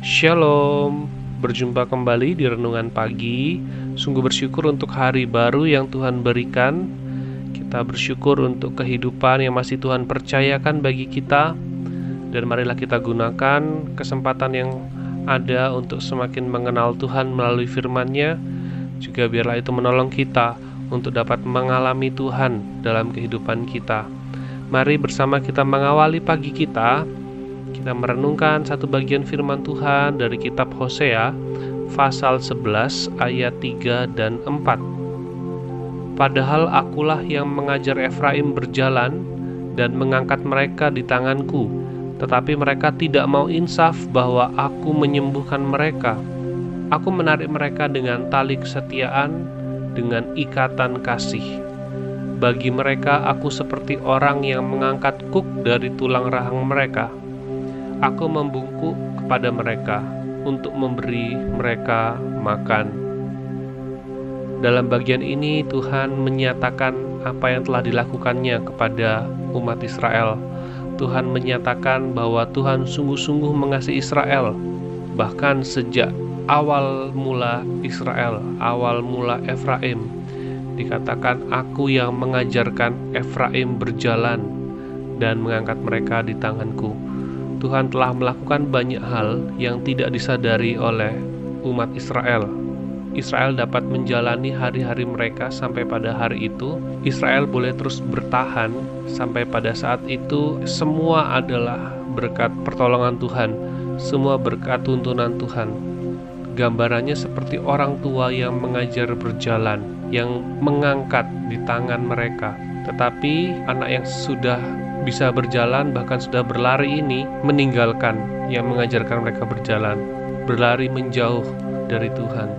Shalom, berjumpa kembali di renungan pagi. Sungguh bersyukur untuk hari baru yang Tuhan berikan. Kita bersyukur untuk kehidupan yang masih Tuhan percayakan bagi kita, dan marilah kita gunakan kesempatan yang ada untuk semakin mengenal Tuhan melalui firman-Nya. Juga biarlah itu menolong kita untuk dapat mengalami Tuhan dalam kehidupan kita. Mari bersama kita mengawali pagi kita kita merenungkan satu bagian firman Tuhan dari kitab Hosea pasal 11 ayat 3 dan 4. Padahal akulah yang mengajar Efraim berjalan dan mengangkat mereka di tanganku, tetapi mereka tidak mau insaf bahwa aku menyembuhkan mereka. Aku menarik mereka dengan tali kesetiaan, dengan ikatan kasih. Bagi mereka, aku seperti orang yang mengangkat kuk dari tulang rahang mereka aku membungkuk kepada mereka untuk memberi mereka makan. Dalam bagian ini, Tuhan menyatakan apa yang telah dilakukannya kepada umat Israel. Tuhan menyatakan bahwa Tuhan sungguh-sungguh mengasihi Israel, bahkan sejak awal mula Israel, awal mula Efraim. Dikatakan, "Aku yang mengajarkan Efraim berjalan dan mengangkat mereka di tanganku." Tuhan telah melakukan banyak hal yang tidak disadari oleh umat Israel. Israel dapat menjalani hari-hari mereka sampai pada hari itu. Israel boleh terus bertahan sampai pada saat itu. Semua adalah berkat pertolongan Tuhan, semua berkat tuntunan Tuhan. Gambarannya seperti orang tua yang mengajar berjalan, yang mengangkat di tangan mereka. Tetapi anak yang sudah bisa berjalan bahkan sudah berlari ini meninggalkan yang mengajarkan mereka berjalan berlari menjauh dari Tuhan.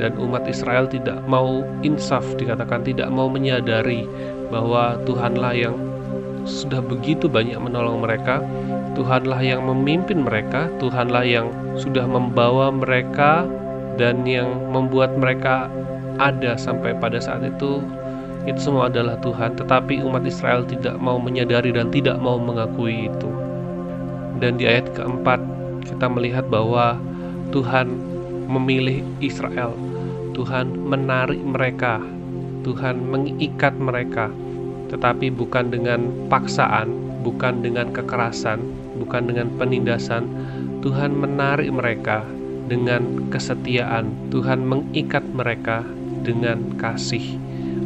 Dan umat Israel tidak mau insaf dikatakan tidak mau menyadari bahwa Tuhanlah yang sudah begitu banyak menolong mereka Tuhanlah yang memimpin mereka Tuhanlah yang sudah membawa mereka dan yang membuat mereka ada sampai pada saat itu itu semua adalah Tuhan, tetapi umat Israel tidak mau menyadari dan tidak mau mengakui itu. Dan di ayat keempat, kita melihat bahwa Tuhan memilih Israel, Tuhan menarik mereka, Tuhan mengikat mereka, tetapi bukan dengan paksaan, bukan dengan kekerasan, bukan dengan penindasan. Tuhan menarik mereka dengan kesetiaan, Tuhan mengikat mereka dengan kasih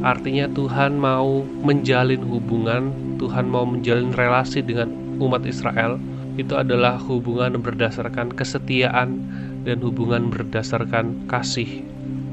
Artinya Tuhan mau menjalin hubungan, Tuhan mau menjalin relasi dengan umat Israel. Itu adalah hubungan berdasarkan kesetiaan dan hubungan berdasarkan kasih.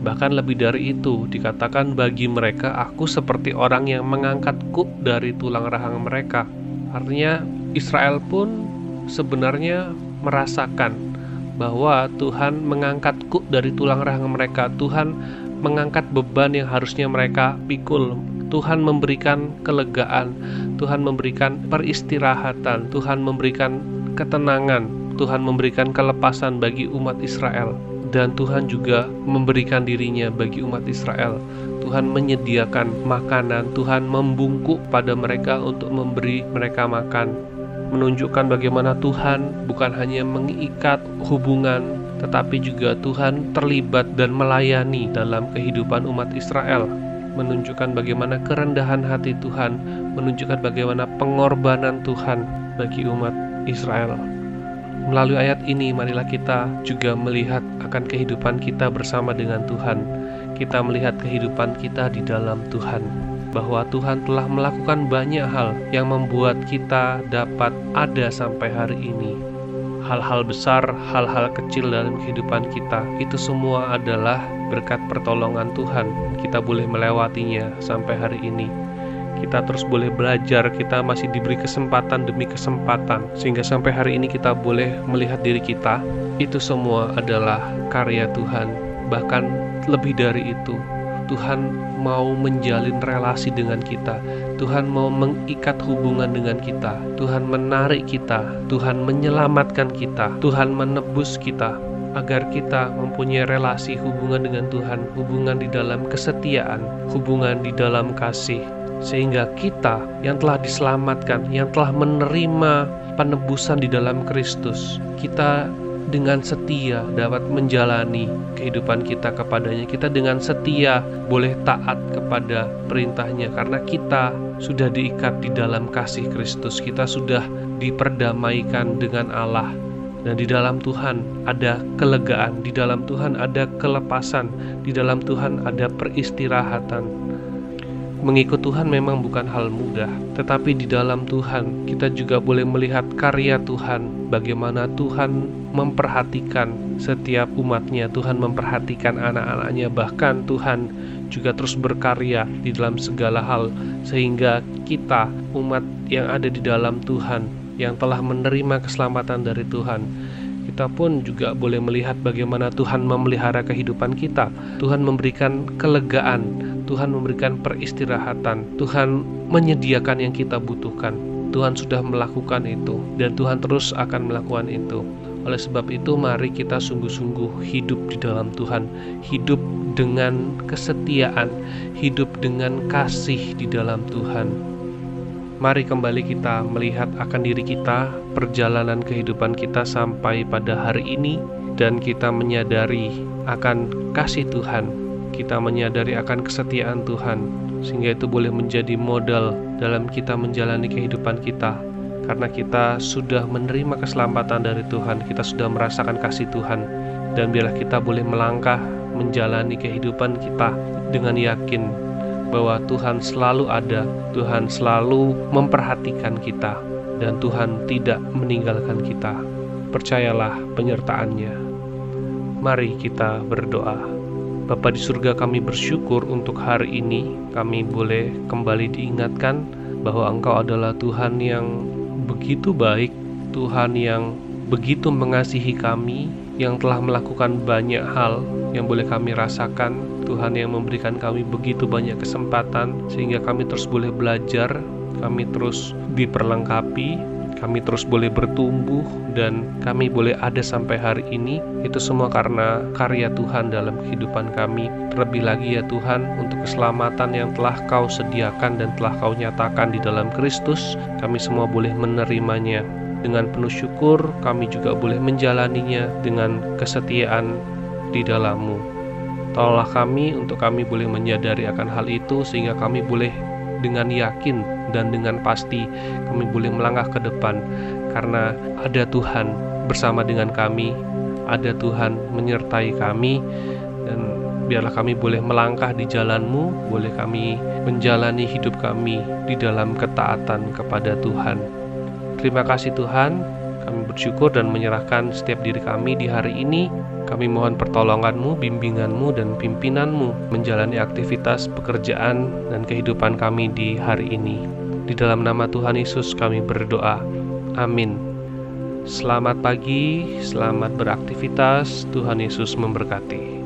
Bahkan lebih dari itu, dikatakan bagi mereka, aku seperti orang yang mengangkat kuk dari tulang rahang mereka. Artinya, Israel pun sebenarnya merasakan bahwa Tuhan mengangkat kuk dari tulang rahang mereka. Tuhan mengangkat beban yang harusnya mereka pikul. Tuhan memberikan kelegaan, Tuhan memberikan peristirahatan, Tuhan memberikan ketenangan, Tuhan memberikan kelepasan bagi umat Israel, dan Tuhan juga memberikan dirinya bagi umat Israel. Tuhan menyediakan makanan, Tuhan membungkuk pada mereka untuk memberi mereka makan, menunjukkan bagaimana Tuhan bukan hanya mengikat hubungan tetapi juga Tuhan terlibat dan melayani dalam kehidupan umat Israel, menunjukkan bagaimana kerendahan hati Tuhan, menunjukkan bagaimana pengorbanan Tuhan bagi umat Israel. Melalui ayat ini, marilah kita juga melihat akan kehidupan kita bersama dengan Tuhan. Kita melihat kehidupan kita di dalam Tuhan, bahwa Tuhan telah melakukan banyak hal yang membuat kita dapat ada sampai hari ini hal-hal besar, hal-hal kecil dalam kehidupan kita, itu semua adalah berkat pertolongan Tuhan. Kita boleh melewatinya sampai hari ini. Kita terus boleh belajar, kita masih diberi kesempatan demi kesempatan, sehingga sampai hari ini kita boleh melihat diri kita. Itu semua adalah karya Tuhan, bahkan lebih dari itu. Tuhan mau menjalin relasi dengan kita. Tuhan mau mengikat hubungan dengan kita. Tuhan menarik kita. Tuhan menyelamatkan kita. Tuhan menebus kita agar kita mempunyai relasi hubungan dengan Tuhan, hubungan di dalam kesetiaan, hubungan di dalam kasih, sehingga kita yang telah diselamatkan, yang telah menerima penebusan di dalam Kristus, kita dengan setia dapat menjalani kehidupan kita kepadanya. Kita dengan setia boleh taat kepada perintahnya karena kita sudah diikat di dalam kasih Kristus. Kita sudah diperdamaikan dengan Allah. Dan di dalam Tuhan ada kelegaan, di dalam Tuhan ada kelepasan, di dalam Tuhan ada peristirahatan. Mengikut Tuhan memang bukan hal mudah, tetapi di dalam Tuhan kita juga boleh melihat karya Tuhan, bagaimana Tuhan memperhatikan setiap umatnya, Tuhan memperhatikan anak-anaknya, bahkan Tuhan juga terus berkarya di dalam segala hal, sehingga kita, umat yang ada di dalam Tuhan, yang telah menerima keselamatan dari Tuhan, kita pun juga boleh melihat bagaimana Tuhan memelihara kehidupan kita. Tuhan memberikan kelegaan, Tuhan memberikan peristirahatan, Tuhan menyediakan yang kita butuhkan. Tuhan sudah melakukan itu, dan Tuhan terus akan melakukan itu. Oleh sebab itu, mari kita sungguh-sungguh hidup di dalam Tuhan, hidup dengan kesetiaan, hidup dengan kasih di dalam Tuhan. Mari kembali kita melihat akan diri kita, perjalanan kehidupan kita sampai pada hari ini, dan kita menyadari akan kasih Tuhan kita menyadari akan kesetiaan Tuhan, sehingga itu boleh menjadi modal dalam kita menjalani kehidupan kita. Karena kita sudah menerima keselamatan dari Tuhan, kita sudah merasakan kasih Tuhan, dan biarlah kita boleh melangkah menjalani kehidupan kita dengan yakin bahwa Tuhan selalu ada, Tuhan selalu memperhatikan kita, dan Tuhan tidak meninggalkan kita. Percayalah penyertaannya. Mari kita berdoa. Bapa di surga kami bersyukur untuk hari ini kami boleh kembali diingatkan bahwa Engkau adalah Tuhan yang begitu baik, Tuhan yang begitu mengasihi kami, yang telah melakukan banyak hal yang boleh kami rasakan, Tuhan yang memberikan kami begitu banyak kesempatan sehingga kami terus boleh belajar, kami terus diperlengkapi, kami terus boleh bertumbuh dan kami boleh ada sampai hari ini itu semua karena karya Tuhan dalam kehidupan kami. Terlebih lagi ya Tuhan untuk keselamatan yang telah kau sediakan dan telah kau nyatakan di dalam Kristus kami semua boleh menerimanya. Dengan penuh syukur kami juga boleh menjalaninya dengan kesetiaan di dalammu. Tolonglah kami untuk kami boleh menyadari akan hal itu sehingga kami boleh dengan yakin dan dengan pasti kami boleh melangkah ke depan karena ada Tuhan bersama dengan kami, ada Tuhan menyertai kami dan biarlah kami boleh melangkah di jalanmu, boleh kami menjalani hidup kami di dalam ketaatan kepada Tuhan. Terima kasih Tuhan, kami bersyukur dan menyerahkan setiap diri kami di hari ini kami mohon pertolonganmu, bimbinganmu, dan pimpinanmu menjalani aktivitas pekerjaan dan kehidupan kami di hari ini. Di dalam nama Tuhan Yesus kami berdoa. Amin. Selamat pagi, selamat beraktivitas. Tuhan Yesus memberkati.